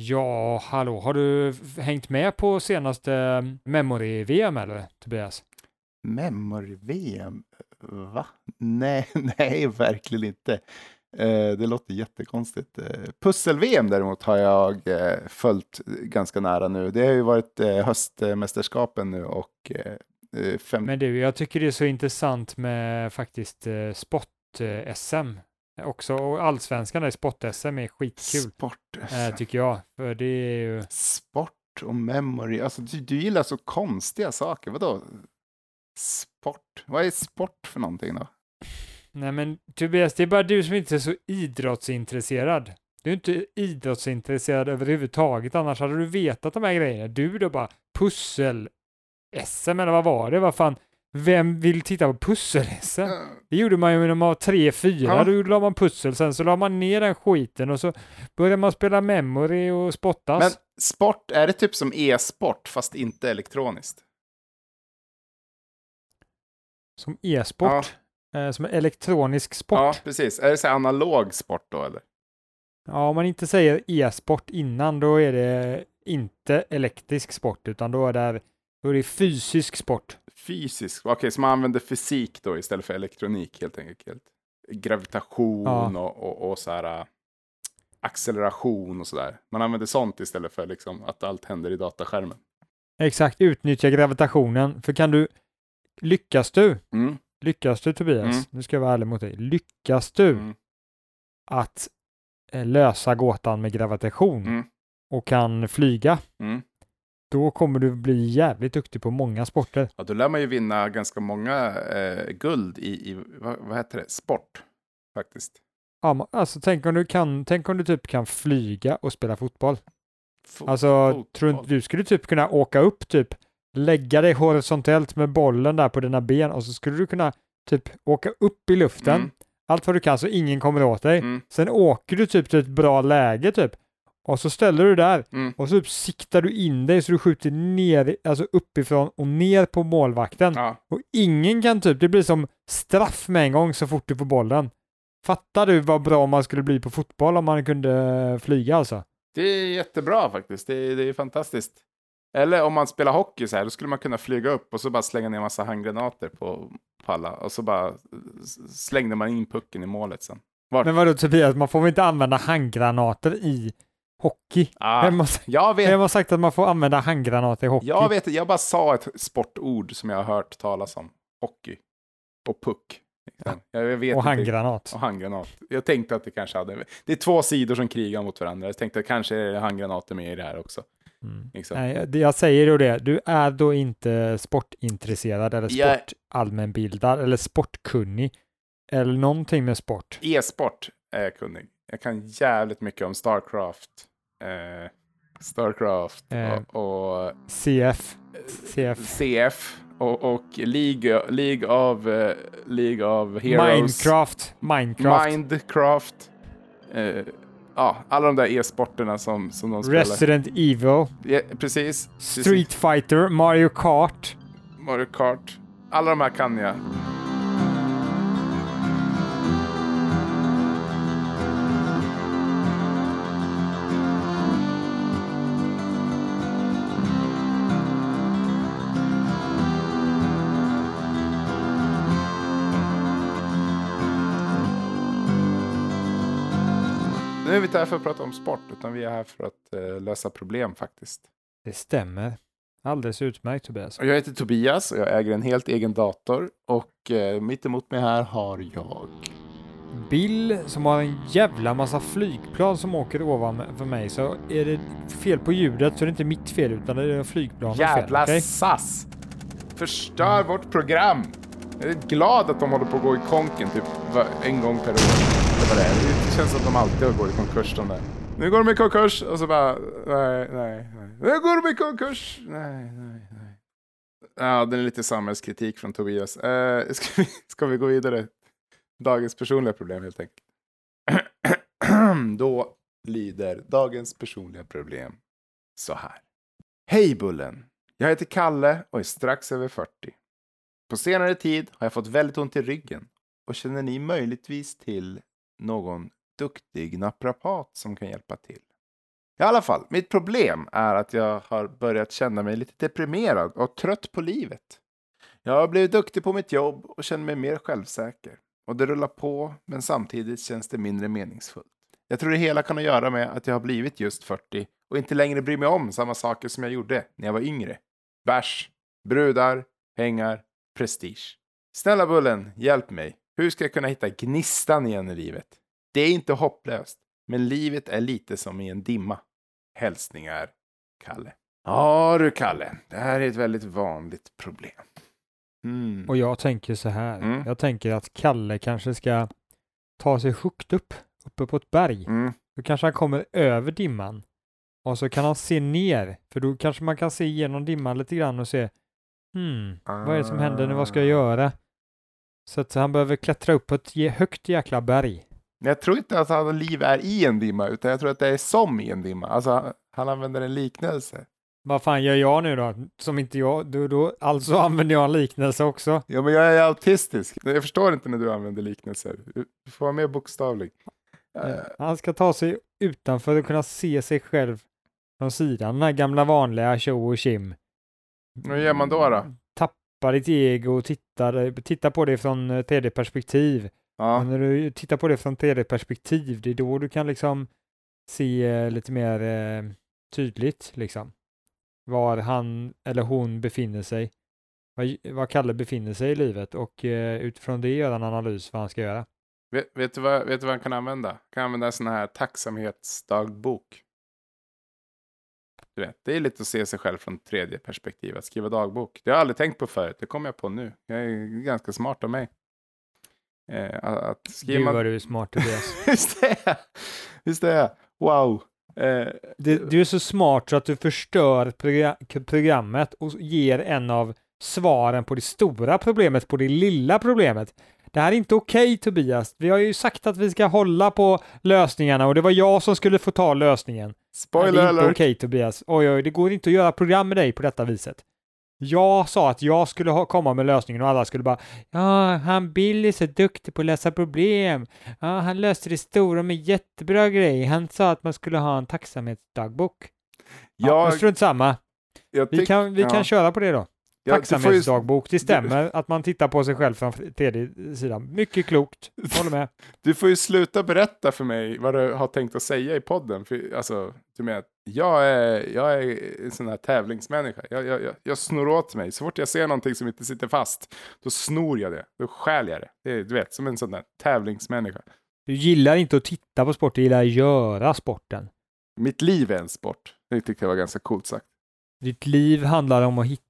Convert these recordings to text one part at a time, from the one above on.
Ja, hallå, har du hängt med på senaste Memory-VM eller Tobias? Memory-VM? Va? Nej, nej, verkligen inte. Eh, det låter jättekonstigt. Eh, Pussel-VM däremot har jag eh, följt ganska nära nu. Det har ju varit eh, höstmästerskapen nu och eh, eh, fem... Men du, jag tycker det är så intressant med faktiskt eh, sport-SM också. Och allsvenskan i sport-SM är skitkul, Sport. eh, tycker jag. För det är ju... Sport och memory. Alltså, du, du gillar så konstiga saker. Vadå? Sport? Vad är sport för någonting då? Nej men Tobias, det är bara du som inte är så idrottsintresserad. Du är inte idrottsintresserad överhuvudtaget, annars hade du vetat de här grejerna. Du då bara pussel-SM eller vad var det? Vad fan? Vem vill titta på pussel-SM? Det gjorde man ju när man var tre, fyra. Ja. Då la man pussel, sen så la man ner den skiten och så började man spela memory och spottas. Men sport, är det typ som e-sport fast inte elektroniskt? Som e-sport. Eh, som elektronisk sport. Ja, precis. Är det så analog sport då eller? Ja, om man inte säger e-sport innan, då är det inte elektrisk sport, utan då är det, då är det fysisk sport. Fysisk? Okej, så man använder fysik då istället för elektronik helt enkelt. Gravitation Ja. och, och, och så här äh, acceleration och sådär. Man använder sånt istället för liksom att allt händer i dataskärmen. Exakt, utnyttja gravitationen. För kan du, lyckas du, Mm. lyckas du Tobias, Mm. nu ska jag vara ärlig mot dig, lyckas du Mm. att eh, lösa gåtan med gravitation Mm. och kan flyga, Mm. Då kommer du bli jävligt duktig på många sporter. Ja, då lär man ju vinna ganska många eh, guld i, i vad, vad heter det, sport faktiskt. Ja, alltså tänk om du kan, tänk om du typ kan flyga och spela fotboll. Fo- Alltså, fotboll. tror inte du skulle typ kunna åka upp typ, lägga dig horisontellt med bollen där på dina ben och så skulle du kunna typ åka upp i luften, Mm. allt vad du kan så ingen kommer åt dig. Mm. Sen åker du typ till ett bra läge typ och så ställer du där Mm. och så typ siktar du in dig så du skjuter ner, alltså uppifrån och ner på målvakten. Ja. Och ingen kan typ, det blir som straff med en gång så fort du får bollen. Fattar du vad bra man skulle bli på fotboll om man kunde flyga alltså? Det är jättebra faktiskt. Det är, det är fantastiskt. Eller om man spelar hockey så här, då skulle man kunna flyga upp och så bara slänga ner massa handgranater på, på alla. Och så bara slängde man in pucken i målet sen. Vart? Men vadå Tobias, man får väl inte använda handgranater i hockey? Ah, Vem, har, jag vet, vem har sagt att man får använda handgranater i hockey? jag vet, jag bara sa ett sportord som jag har hört talas om. Hockey. Och puck. Liksom. Jag, vet och handgranat. Och handgranat. Jag tänkte att det kanske hade... Det är två sidor som krigar mot varandra. Jag tänkte att kanske är handgranater med i det här också. Mm. Liksom. Nej, jag säger då det, du är då inte sportintresserad eller sportallmänbildad eller sportkunnig eller någonting med sport. E-sport är jag kunnig. Jag kan jävligt mycket om Starcraft. Eh, Starcraft Eh. och, och CF. CF. CF och, och League, League of, eh, League of Heroes. Minecraft. Minecraft. Minecraft. Eh, ja, alla de där e-sporterna som, som de spelar. Resident Evil. Ja, precis. precis. Street Fighter. Mario Kart. Mario Kart. Alla de här kan jag. Är vi inte här för att prata om sport, utan vi är här för att eh, lösa problem faktiskt. Det stämmer. Alldeles utmärkt Tobias. Jag heter Tobias och jag äger en helt egen dator. Och eh, mitt emot mig här har jag... Bill som har en jävla massa flygplan som åker ovanför mig så är det fel på ljudet så är det inte mitt fel utan det är flygplanens fel. Jävla okej? SAS! Förstör vårt program! Jag är glad att de håller på att gå i konken typ en gång per år. Det, vad det. det känns som att de alltid går i konkurs de där. Nu går de i konkurs och så bara nej, nej, nej. Nu går de i konkurs! Nej, nej, nej. Ja, det är lite samhällskritik från Tobias. Eh, ska, vi, ska vi gå vidare? Dagens personliga problem helt enkelt. Då lyder dagens personliga problem så här. Hej Bullen! Jag heter Kalle och är strax över 40. På senare tid har jag fått väldigt ont i ryggen och känner ni möjligtvis till någon duktig naprapat som kan hjälpa till? I alla fall, mitt problem är att jag har börjat känna mig lite deprimerad och trött på livet. Jag har blivit duktig på mitt jobb och känner mig mer självsäker. Och det rullar på, men samtidigt känns det mindre meningsfullt. Jag tror det hela kan ha att göra med att jag har blivit just 40 och inte längre bryr mig om samma saker som jag gjorde när jag var yngre. Bärs, brudar, pengar, prestige. Snälla Bullen, hjälp mig. Hur ska jag kunna hitta gnistan igen i livet? Det är inte hopplöst, men livet är lite som i en dimma. Hälsningar, Kalle. Ja du Kalle, det här är ett väldigt vanligt problem. Mm. Och jag tänker så här. Mm. Jag tänker att Kalle kanske ska ta sig högt upp, uppe på ett berg. Mm. Då kanske han kommer över dimman. Och så kan han se ner, för då kanske man kan se igenom dimman lite grann och se hmm, vad är det som händer nu, vad ska jag Ah. göra? Så att han behöver klättra upp på ett högt jäkla berg. Jag tror inte att hans liv är i en dimma, utan jag tror att det är som i en dimma. Alltså, han, han använder en liknelse. Vad fan gör jag nu då? Som inte jag, då, då, alltså använder jag en liknelse också. Ja, men jag är autistisk. Jag förstår inte när du använder liknelser. Du får vara mer bokstavlig. Eh, Han ska ta sig utanför och kunna se sig själv från sidan, den här gamla vanliga tjo och kim. Vad gör man då, då? Tappa ditt ego och titta, titta på det från eh, tredje perspektiv. ja. Och när du tittar på det från tredje perspektiv, det är då du kan liksom se eh, lite mer eh, tydligt liksom var han eller hon befinner sig, vad, vad Kalle befinner sig i livet och eh, utifrån det göra en analys vad han ska göra. Vet, vet, du vad, vet du vad han kan använda? Han kan använda en sån här tacksamhetsdagbok. Du vet, det är lite att se sig själv från tredje perspektiv, att skriva dagbok. Det har jag aldrig tänkt på förut, det kommer jag på nu. Jag är ganska smart av mig. Eh, att- skriva... Gud vad du är smart Tobias. Visst är jag! Visst är jag! Wow! Eh, Du, du är så smart så att du förstör progra- programmet och ger en av svaren på det stora problemet på det lilla problemet. Det här är inte okej Tobias. Vi har ju sagt att vi ska hålla på lösningarna och det var jag som skulle få ta lösningen. spoiler det är inte alert! okej Tobias. Oj, oj, det går inte att göra program med dig på detta viset. Jag sa att jag skulle ha, komma med lösningen och alla skulle bara Ja, han Bill är så duktig på att lösa problem. Ja, han löste det stora med jättebra grej. Han sa att man skulle ha en tacksamhetsdagbok. Ja, Jag, men strunt samma. Vi kan, vi ja. kan köra på det då. Ja, du Tacksamhetsdagbok. Det stämmer att man tittar på sig själv från tredje sidan. Mycket klokt. Håller med. Du får ju sluta berätta för mig vad du har tänkt att säga i podden. För, alltså, du menar, jag är, jag är en sån här tävlingsmänniska. Jag, jag, jag, jag snor åt mig. Så fort jag ser någonting som inte sitter fast, då snor jag det. Då stjäl jag det. det är, du vet, som en sån där tävlingsmänniska. Du gillar inte att titta på sport, du gillar att göra sporten. Mitt liv är en sport. Det tyckte jag var ganska coolt sagt. Ditt liv handlar om att hit,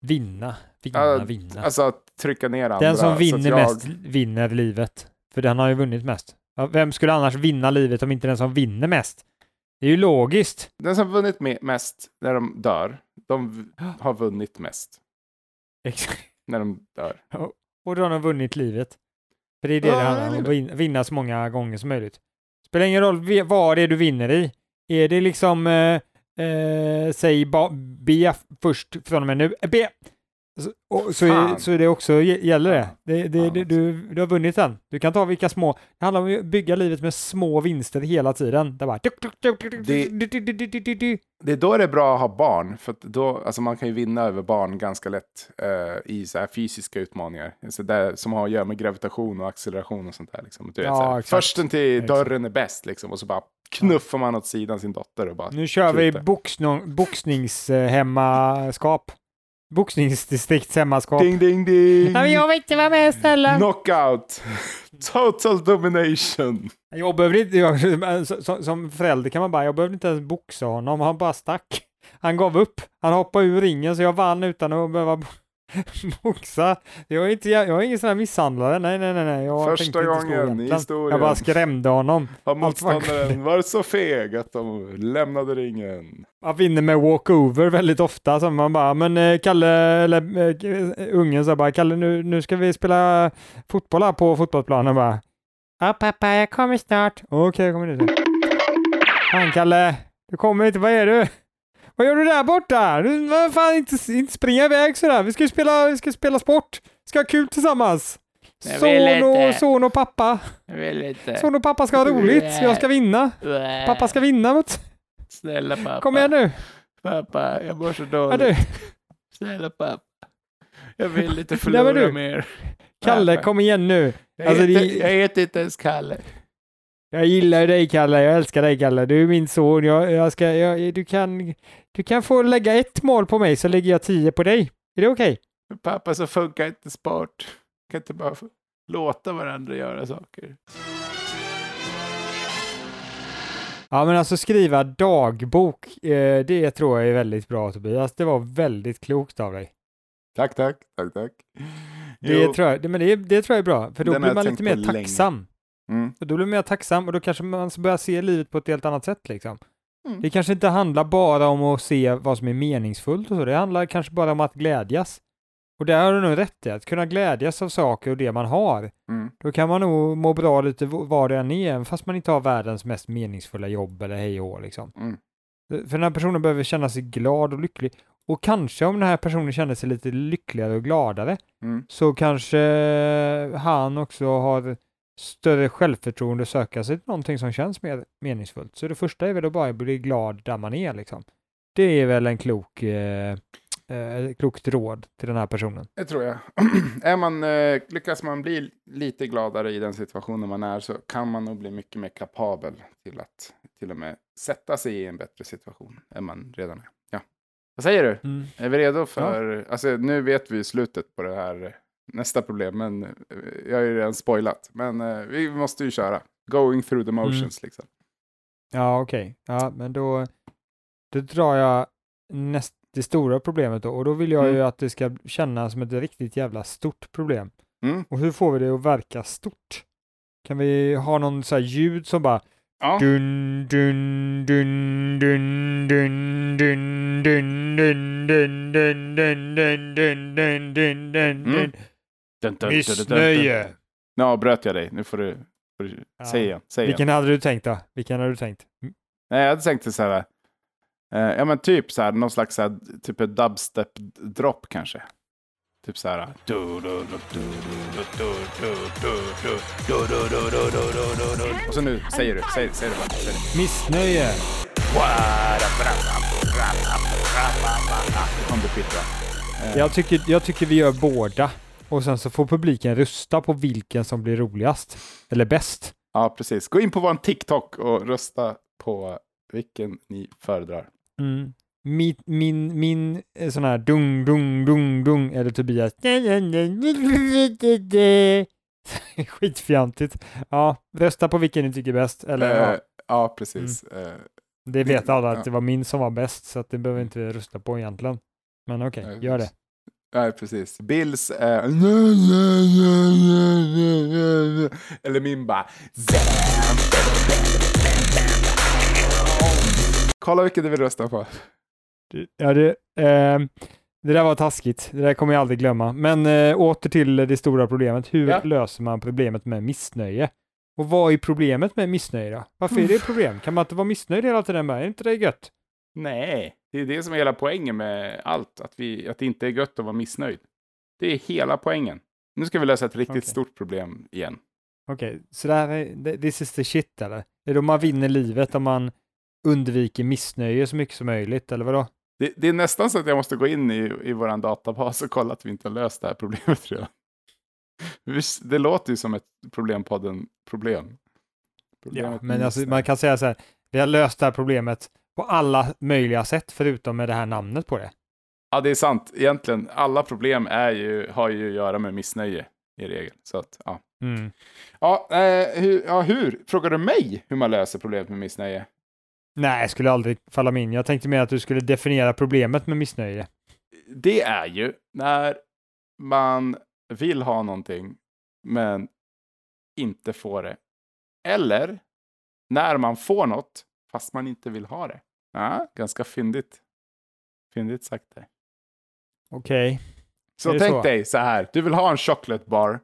vinna, vinna, Ja, vinna. Alltså att trycka ner andra. den som vinner jag, mest vinner livet. För den har ju vunnit mest. Vem skulle annars vinna livet om inte den som vinner mest? Det är ju logiskt. Den som vunnit me- mest när de dör, de har vunnit mest Exakt. när de dör. Och då har de vunnit livet. För det är det Ja, det handlar om, att vinna så många gånger som möjligt. Spelar ingen roll vad det är du vinner i. Är det liksom, eh, eh, säg ba- B först från och med nu, eh, Be och, så, är, så är det också, gä- gäller det. det, det, det du, du har vunnit den. Du kan ta vilka små, det handlar om att bygga livet med små vinster hela tiden. Det, bara, Det- Det är då det är bra att ha barn, för då, alltså man kan ju vinna över barn ganska lätt eh, i så här fysiska utmaningar. Så där, som har att göra med gravitation och acceleration och sånt där. Liksom. Du vet, Ja, så här, försten till dörren är bäst, liksom, och så bara knuffar man åt sidan sin dotter och bara... Nu kör vi Kuta. boxno- boxningshemmaskap. Boxningsdistriktshemmaskap. Ding, ding, ding! Men jag vill inte vara med snälla. Knockout! Total domination! Jag behöver inte, jag, som, som förälder kan man bara, jag behövde inte ens boxa honom, han bara stack. Han gav upp, han hoppade ur ringen så jag vann utan att behöva boxa. Jag är, inte, jag är ingen sån här misshandlare, nej nej nej. nej. Jag Första gången i historien. Jag bara skrämde honom. Har motståndaren varit så feg att de lämnade ringen? Man vinner med walkover väldigt ofta, så man bara, men eh, Kalle, eller eh, ungen sa bara, Kalle nu, nu ska vi spela fotboll här på fotbollsplanen bara. Ja pappa, jag kommer snart. Okej, jag kommer nu. Fan Kalle, du kommer inte, vad är du? Vad gör du där borta? Du, fan, inte, inte springa iväg sådär. Vi ska ju spela, vi ska spela sport. Vi ska ha kul tillsammans. Jag Son och, son och pappa. Jag vill inte. Son och pappa ska ha roligt. Jag ska vinna. Pappa ska vinna mot... Snälla pappa. Kom igen nu! Pappa, jag mår så Ja, dåligt. du. Snälla pappa. Jag vill inte Nej, förlora du. mer. Kalle, Pappa. kom igen nu! Jag, Alltså, heter, jag heter inte ens Kalle. Jag gillar dig Kalle, jag älskar dig Kalle. Du är min son. Jag, jag ska, jag, du, kan, du kan få lägga ett mål på mig så lägger jag tio på dig. Är det okej? För pappa så funkar inte sport. Kan inte bara låta varandra göra saker. Ja men alltså skriva dagbok, eh, det tror jag är väldigt bra Tobias. Det var väldigt klokt av dig. Tack, tack, tack, tack. Det Jo. tror, jag, det, men det, det tror jag är bra, för då Den blir man lite mer tacksam. Mm. Och då blir man mer tacksam och då kanske man börjar se livet på ett helt annat sätt liksom. Mm. Det kanske inte handlar bara om att se vad som är meningsfullt och så, det handlar kanske bara om att glädjas. Och där har du nog rätt i, att kunna glädjas av saker och det man har. Mm. Då kan man nog må bra lite var det än är, även fast man inte har världens mest meningsfulla jobb eller hej och liksom. Mm. För den här personen behöver känna sig glad och lycklig. Och kanske om den här personen känner sig lite lyckligare och gladare Mm. så kanske han också har större självförtroende söka sig till någonting som känns mer meningsfullt. Så det första är väl att bara bli glad där man är liksom. Det är väl en klok, eh, eh, klokt råd till den här personen. Det tror jag. är man, eh, lyckas man bli lite gladare i den situationen man är så kan man nog bli mycket mer kapabel till att till och med sätta sig i en bättre situation än man redan är. Ja. Vad säger du? Är vi redo för... Alltså, nu vet vi slutet på det här nästa problem, men eh, jag har ju redan spoilat. Men eh, vi måste ju köra. Going through the motions liksom. Ja, okej. Ja, men då, då drar jag näst, det stora problemet då. Och då vill jag Mm. ju att det ska kännas som ett riktigt jävla stort problem. Mm. Och hur får vi det att verka stort? Kan vi ha någon så här ljud som bara Ja. dun dun dun dun dun dun dun dun dun dun dun dun dun dun dun dun Mm. dun Dun, dun. Missnöje. Nu avbröt jag dig. Nu får du... Får du Ja. Säg igen. Säg igen. Vilken hade du tänkt då? Vilken hade du tänkt? Mm. Nej, jag hade tänkt så här. Eh, ja, men typ så här, någon slags så här, typ ett dubstep-dropp kanske. Typ så här. Och så nu säger du, säg, säg det bara. Säg det. Missnöje. Om du. Eh, Jag tycker, jag tycker vi gör båda. Och sen så får publiken rösta på vilken som blir roligast. Eller bäst. Ja, precis. Gå in på vår TikTok och rösta på vilken ni föredrar. Mm. Min, min, min eh, sån här dung, dung, dung, dung det Tobias. Skitfjantigt. Ja, rösta på vilken ni tycker bäst. Eller, Eh, ja, ja, precis. Eh, det vet alla ja. att det var min som var bäst, så att det behöver inte rösta på egentligen. Men okej, Nej, gör det. Nej, precis. Bills är... Eller min bara... Kolla vilken du vill rösta på. Ja, det, ehm, det där var taskigt. Det där kommer jag aldrig glömma. Men äh, åter till det stora problemet. Hur Ja. löser man problemet med missnöje? Och vad är problemet med missnöje då? Varför är det ett problem? Kan man inte vara missnöjd hela tiden? Bara? Är inte det gött? Nej, det är det som är hela poängen med allt. Att, vi, att det inte är gött att vara missnöjd. Det är hela poängen. Nu ska vi lösa ett riktigt Okej. stort problem igen. Okej, så det här är, det- this is the shit eller? Är det då man vinner livet om man undviker missnöje så mycket som möjligt, eller vadå? Det, det är nästan så att jag måste gå in i, i vår databas och kolla att vi inte har löst det här problemet redan. Det låter ju som ett problempodden-problem. Ja, Problemet med men alltså, man kan säga så här, vi har löst det här problemet på alla möjliga sätt förutom med det här namnet på det. Ja, det är sant. Egentligen, alla problem är ju, har ju att göra med missnöje i regel. Så att, ja. Mm. Ja, eh, hur, ja, hur? Frågar du mig hur man löser problemet med missnöje? Nej, jag skulle aldrig falla mig in. Jag tänkte mer att du skulle definiera problemet med missnöje. Det är ju när man vill ha någonting men inte får det. Eller när man får något fast man inte vill ha det. Ja, ganska fyndigt. Fyndigt sagt det. Okej. Så Är det tänk så? dig så här, du vill ha en chocolate bar,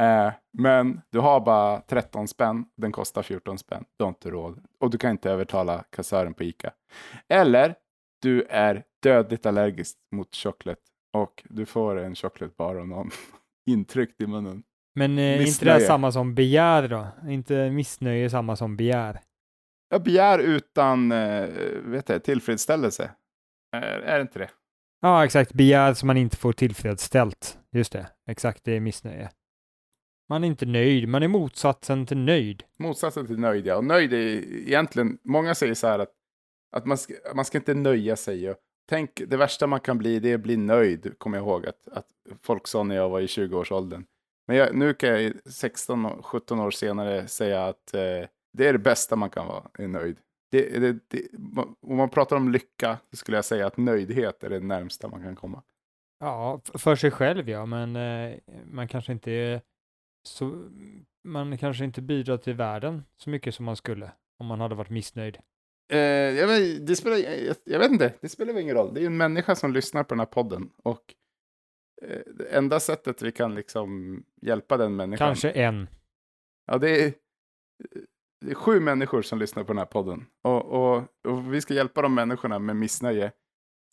eh, men du har bara 13 spänn, den kostar 14 spänn, du har inte råd och du kan inte övertala kassören på ICA. Eller du är dödligt allergisk mot choklad och du får en chocolate bar av någon intryckt i munnen. Men eh, inte det samma som begär då? Inte missnöje samma som begär? Ja, begär utan eh, vet jag, tillfredsställelse. Är, är det inte det? Ja, exakt. Begär som man inte får tillfredsställt. Just det. Exakt, det är missnöje. Man är inte nöjd. Man är motsatsen till nöjd. Motsatsen till nöjd, ja. Och nöjd är egentligen, många säger så här att, att man, ska, man ska inte nöja sig. Och tänk, det värsta man kan bli, det är att bli nöjd, kommer jag ihåg att, att folk sa när jag var i 20-årsåldern. Men jag, nu kan jag 16-17 år senare säga att eh, det är det bästa man kan vara, är nöjd. Det, det, det, om man pratar om lycka så skulle jag säga att nöjdhet är det närmsta man kan komma. Ja, för sig själv ja, men eh, man kanske inte är så, man kanske inte bidrar till världen så mycket som man skulle om man hade varit missnöjd. Eh, jag, vet, det spelar, jag, jag, vet inte, det spelar ingen roll. Det är en människa som lyssnar på den här podden och eh, det enda sättet vi kan liksom hjälpa den människan. Kanske en. Ja, det är, det är sju människor som lyssnar på den här podden. Och, och, och vi ska hjälpa de människorna med missnöje.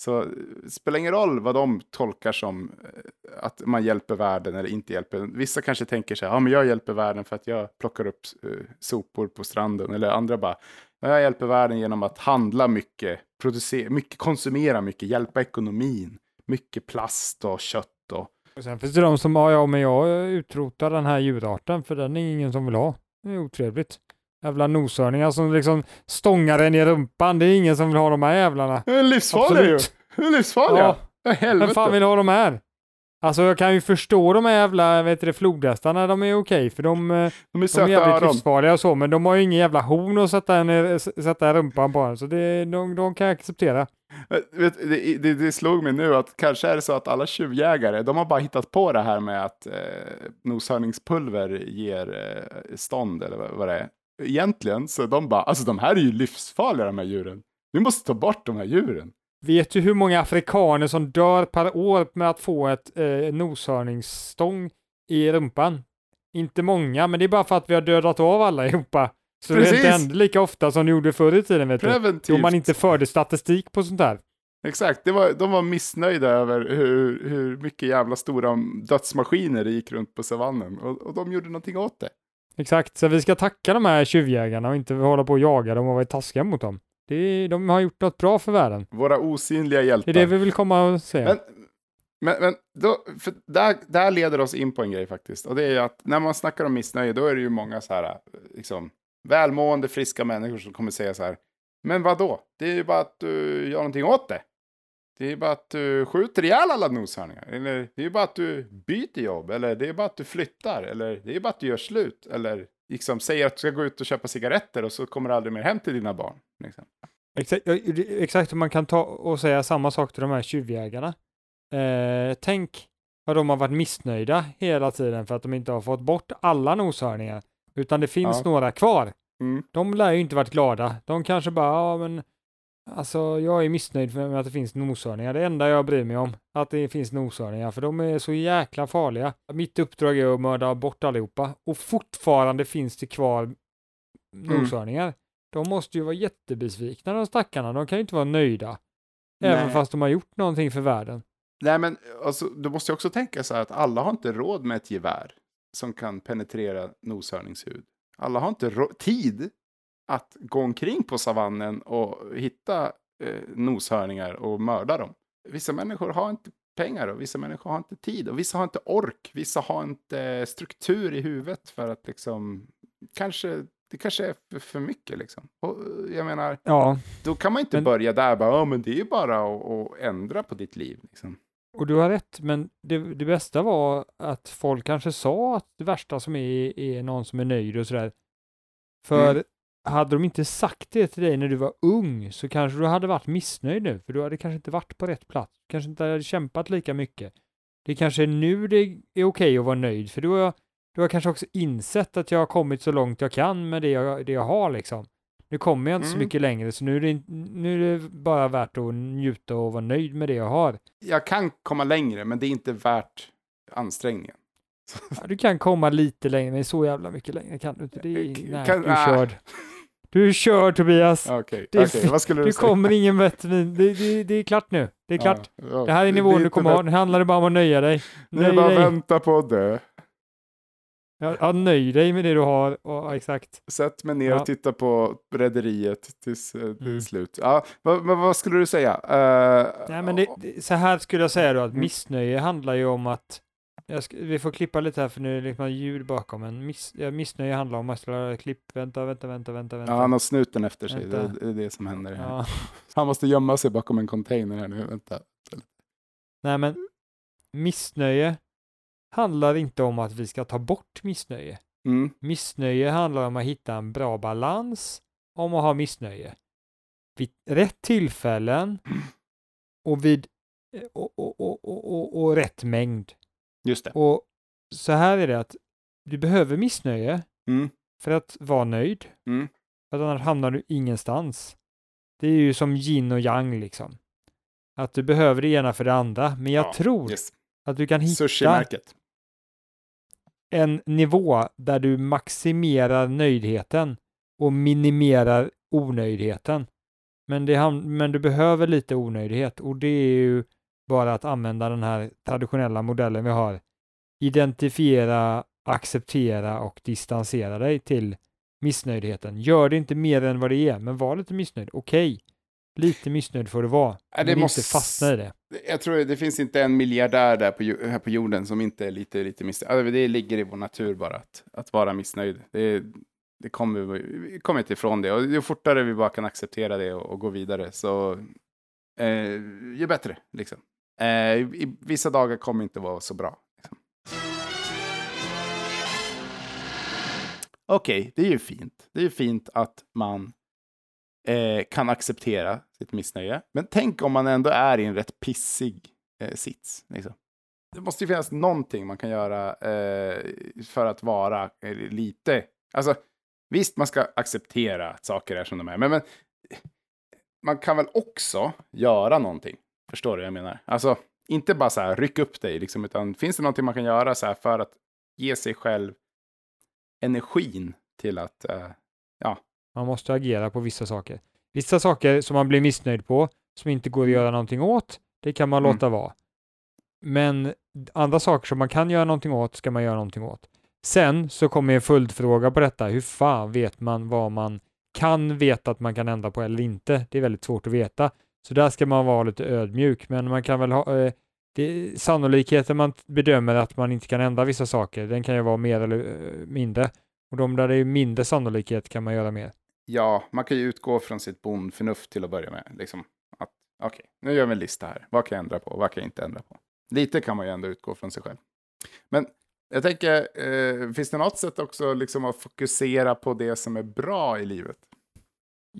Så det spelar ingen roll vad de tolkar som eh, att man hjälper världen eller inte hjälper. Vissa kanske tänker så här, ja men jag hjälper världen för att jag plockar upp eh, sopor på stranden. Eller andra bara, jag hjälper världen genom att handla mycket, producera, mycket, konsumera mycket, hjälpa ekonomin. Mycket plast och kött och... och sen finns det de som, ja, ja men jag utrotar den här djurarten för den är ingen som vill ha. Det är otrevligt. Jävla noshörningar som liksom stångar en i rumpan. Det är ingen som vill ha de här jävlarna. Det är livsfarliga ju. Det är livsfarliga. Ja. Helvete. Vem fan vill ha de här? Alltså jag kan ju förstå de här jävla vet du, flodhästarna, de är okej för de, eh, de är, söta de är jävligt öron. livsfarliga och så, men de har ju ingen jävla horn att sätta, en, sätta rumpan på så det, de, de kan jag acceptera. Vet, det, det, det, slog mig nu att kanske är det så att alla tjuvjägare, de har bara hittat på det här med att eh, noshörningspulver ger eh, stånd eller vad, vad det är egentligen så de bara, alltså de här är ju livsfarliga de här djuren. Vi måste ta bort de här djuren. Vet du hur många afrikaner som dör per år med att få ett eh, noshörningsstång i rumpan? Inte många, men det är bara för att vi har dödat av alla Europa. Så Precis. det inte händer lika ofta som det gjorde förr i tiden, vet Preventivt. du. Då man inte förde statistik på sånt där. Exakt, det var, de var missnöjda över hur, hur mycket jävla stora dödsmaskiner det gick runt på savannen. Och, och de gjorde någonting åt det. Exakt, så vi ska tacka de här tjuvjägarna och inte hålla på och jaga dem och vara taskiga mot dem. Det, de har gjort något bra för världen. Våra osynliga hjältar. Det är det vi vill komma och säga. Men, men, men då, för där, där leder oss in på en grej faktiskt. Och det är att när man snackar om missnöje, då är det ju många så här, liksom, välmående, friska människor som kommer säga så här. Men vad då? Det är ju bara att du gör någonting åt det. Det är bara att du skjuter ihjäl alla noshörningar. Eller det är bara att du byter jobb. Eller det är bara att du flyttar. Eller det är bara att du gör slut. Eller liksom säger att du ska gå ut och köpa cigaretter och så kommer du aldrig mer hem till dina barn. Liksom. Exakt, exakt, man kan ta och säga samma sak till de här tjuvjägarna. Eh, tänk vad de har varit missnöjda hela tiden för att de inte har fått bort alla noshörningar. Utan det finns ja. några kvar. Mm. De lär ju inte varit glada. De kanske bara, ja men Alltså, jag är missnöjd med att det finns noshörningar. Det enda jag bryr mig om, att det finns noshörningar, för de är så jäkla farliga. Mitt uppdrag är att mörda bort allihopa och fortfarande finns det kvar mm. noshörningar. Mm. De måste ju vara jättebesvikna de stackarna. De kan ju inte vara nöjda. Nej. Även fast de har gjort någonting för världen. Nej, men alltså, du måste ju också tänka så här att alla har inte råd med ett gevär som kan penetrera noshörningshud. Alla har inte tid att gå omkring på savannen och hitta eh, noshörningar och mörda dem. Vissa människor har inte pengar och vissa människor har inte tid och vissa har inte ork. Vissa har inte struktur i huvudet för att liksom kanske det kanske är för, mycket liksom. Och jag menar, ja, då kan man inte men, börja där bara, ja men det är bara att, att ändra på ditt liv liksom. Och du har rätt, men det, det, bästa var att folk kanske sa att det värsta som är, är någon som är nöjd och sådär. För mm hade de inte sagt det till dig när du var ung så kanske du hade varit missnöjd nu, för du hade kanske inte varit på rätt plats. Du kanske inte hade kämpat lika mycket. Det kanske är nu det är okej okay att vara nöjd, för du har, du har kanske också insett att jag har kommit så långt jag kan med det jag, det jag har liksom. Nu kommer jag inte mm. så mycket längre, så nu är, det, nu är det bara värt att njuta och vara nöjd med det jag har. Jag kan komma längre, men det är inte värt ansträngningen. Ja, du kan komma lite längre, men så jävla mycket längre kan du inte. Det är, nej, kan, du är körd. Du är körd Tobias. Okay, okay. vad skulle du det säga? kommer ingen bättre, det, det, det, är klart nu. Det är klart. Ja, ja. Det här är nivån du kommer ha. Nu handlar det bara om att nöja dig. Nu är bara dig. vänta på att dö. Ja, ja, nöj dig med det du har. Ja, exakt. Sätt mig ner och titta på Rederiet tills eh, det är Mm. slut. Ja, vad, vad, skulle du säga? Eh, Nej, men det, det, så här skulle jag säga då att Mm. missnöje handlar ju om att ska, vi får klippa lite här för nu är det liksom ljud bakom men miss, missnöje handlar om att ställa klipp, vänta, vänta, vänta, vänta, vänta. Ja, han har snuten efter sig. Det, Vänta. det är det som händer. Här. Ja. Han måste gömma sig bakom en container här nu. Vänta. Nej, men missnöje handlar inte om att vi ska ta bort missnöje. Mm. Missnöje handlar om att hitta en bra balans om att ha missnöje. Vid rätt tillfällen och vid och, och, och, och, och rätt mängd. Just det. Och så här är det att du behöver missnöje Mm. för att vara nöjd. Mm. För att annars hamnar du ingenstans. Det är ju som yin och yang liksom. Att du behöver det ena för det andra. Men jag Ja, tror Yes. att du kan hitta en nivå där du maximerar nöjdheten och minimerar onöjdheten. Men, det, men du behöver lite onöjdhet och det är ju bara att använda den här traditionella modellen vi har. Identifiera, acceptera och distansera dig till missnöjdheten. Gör det inte mer än vad det är, men var lite missnöjd. Okej, lite missnöjd får du vara. Ja, det men måste- inte fastna i det. Jag tror det finns inte en miljardär där på, här på jorden som inte är lite, lite missnöjd. Alltså, det ligger i vår natur bara att, att vara missnöjd. Det, det kommer, vi kommer inte ifrån det. Och ju fortare vi bara kan acceptera det och, och gå vidare så eh, ju bättre. Liksom. Eh, i, vissa dagar kommer inte vara så bra. Liksom. Okej, det är ju fint. Det är ju fint att man eh, kan acceptera sitt missnöje. Men tänk om man ändå är i en rätt pissig eh, sits. Liksom. Det måste ju finnas någonting man kan göra eh, för att vara eh, lite... Alltså, visst, man ska acceptera att saker är som de är, men, men man kan väl också göra någonting. Förstår du vad jag menar? Alltså, inte bara så här, ryck upp dig, liksom, utan finns det någonting man kan göra så här för att ge sig själv energin till att eh, Man måste agera på vissa saker. Vissa saker som man blir missnöjd på, som inte går att göra någonting åt, det kan man Mm. låta vara. Men andra saker som man kan göra någonting åt, ska man göra någonting åt. Sen så kommer en följdfråga på detta. Hur fan vet man vad man kan veta att man kan ändra på eller inte? Det är väldigt svårt att veta. Så där ska man vara lite ödmjuk, men man kan väl ha eh, det, sannolikheten man bedömer att man inte kan ändra vissa saker, den kan ju vara mer eller eh, mindre. Och de där det är mindre sannolikhet kan man göra mer. Ja, man kan ju utgå från sitt bondförnuft till att börja med. Liksom, att, Okej, nu gör vi en lista här. Vad kan jag ändra på? Vad kan jag inte ändra på? Lite kan man ju ändå utgå från sig själv. Men jag tänker, eh, finns det något sätt också liksom att fokusera på det som är bra i livet?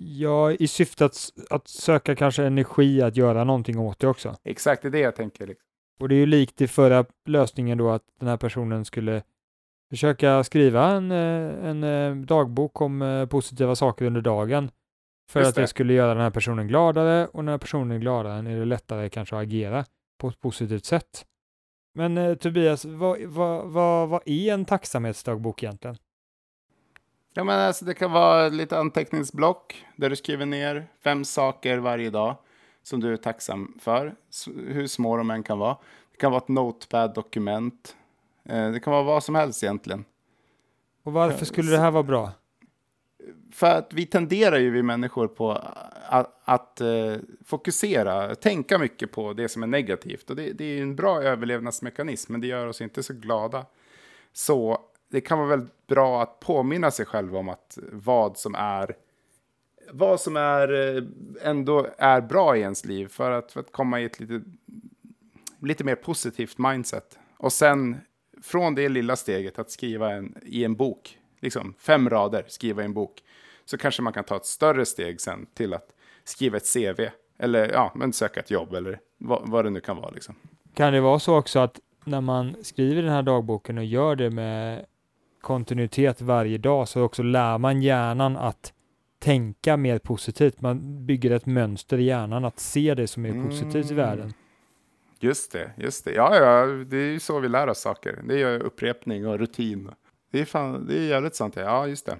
Ja, i syfte att, att söka kanske energi att göra någonting åt det också. Exakt, det är det jag tänker. Liksom. Och det är ju likt i förra lösningen då att den här personen skulle försöka skriva en, eh, en eh, dagbok om eh, positiva saker under dagen. För Just att det det. skulle göra den här personen gladare och när personen är gladare är det lättare kanske att agera på ett positivt sätt. Men eh, Tobias, vad, vad, vad, vad är en tacksamhetsdagbok egentligen? Ja, men alltså, det kan vara lite anteckningsblock där du skriver ner fem saker varje dag som du är tacksam för, hur små de än kan vara. Det kan vara ett notepad-dokument. Eh, det kan vara vad som helst egentligen. Och varför skulle det här vara bra? För att vi tenderar ju, vi människor, på att, att eh, fokusera, tänka mycket på det som är negativt. Och det, det är en bra överlevnadsmekanism, men det gör oss inte så glada. Så det kan vara väldigt bra att påminna sig själv om att vad som är vad som är eh, ändå är bra i ens liv för att, för att komma i ett lite, lite mer positivt mindset. Och sen från det lilla steget att skriva en, i en bok, liksom fem rader, skriva i en bok, så kanske man kan ta ett större steg sen till att skriva ett CV eller ja, men söka ett jobb eller vad, vad det nu kan vara. Liksom. Kan det vara så också att när man skriver den här dagboken och gör det med kontinuitet varje dag så också lär man hjärnan att tänka mer positivt. Man bygger ett mönster i hjärnan att se det som är positivt i Mm. världen. Just det, just det. Ja, ja, det är ju så vi lär oss saker. Det är upprepning och rutin. Det är, fan, det är jävligt sant. Ja, just det.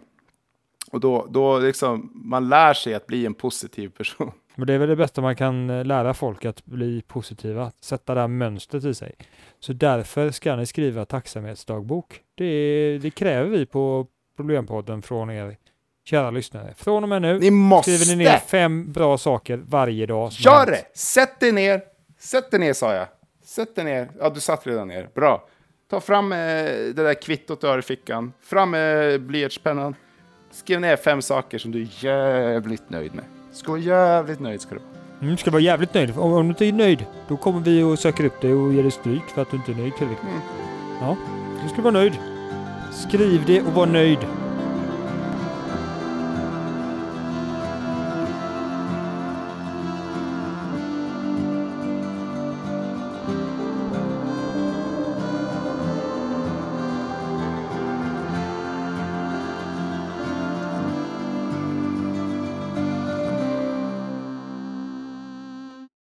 Och då, då liksom, man lär sig att bli en positiv person. Men det är väl det bästa man kan eh, lära folk att bli positiva, att sätta det här mönstret i sig. Så därför ska ni skriva tacksamhetsdagbok. Det, det kräver vi på Problempodden från er kära lyssnare. Från och med nu Ni måste! skriver ni ner fem bra saker varje dag. Gör det! Sätt dig ner! Sätt dig ner sa jag. Sätt dig ner. Ja, du satt redan ner. Bra. Ta fram eh, det där kvittot du har i fickan. Fram med blyertspennan. Skriv ner fem saker som du är jävligt nöjd med. Ska vara jävligt nöjd ska du vara. Mm, Du ska vara jävligt nöjd. Om, om du inte är nöjd, då kommer vi och söker upp dig och ger dig stryk för att du inte är nöjd tillräckligt. Mm. Ja, du ska vara nöjd. Skriv det och var nöjd.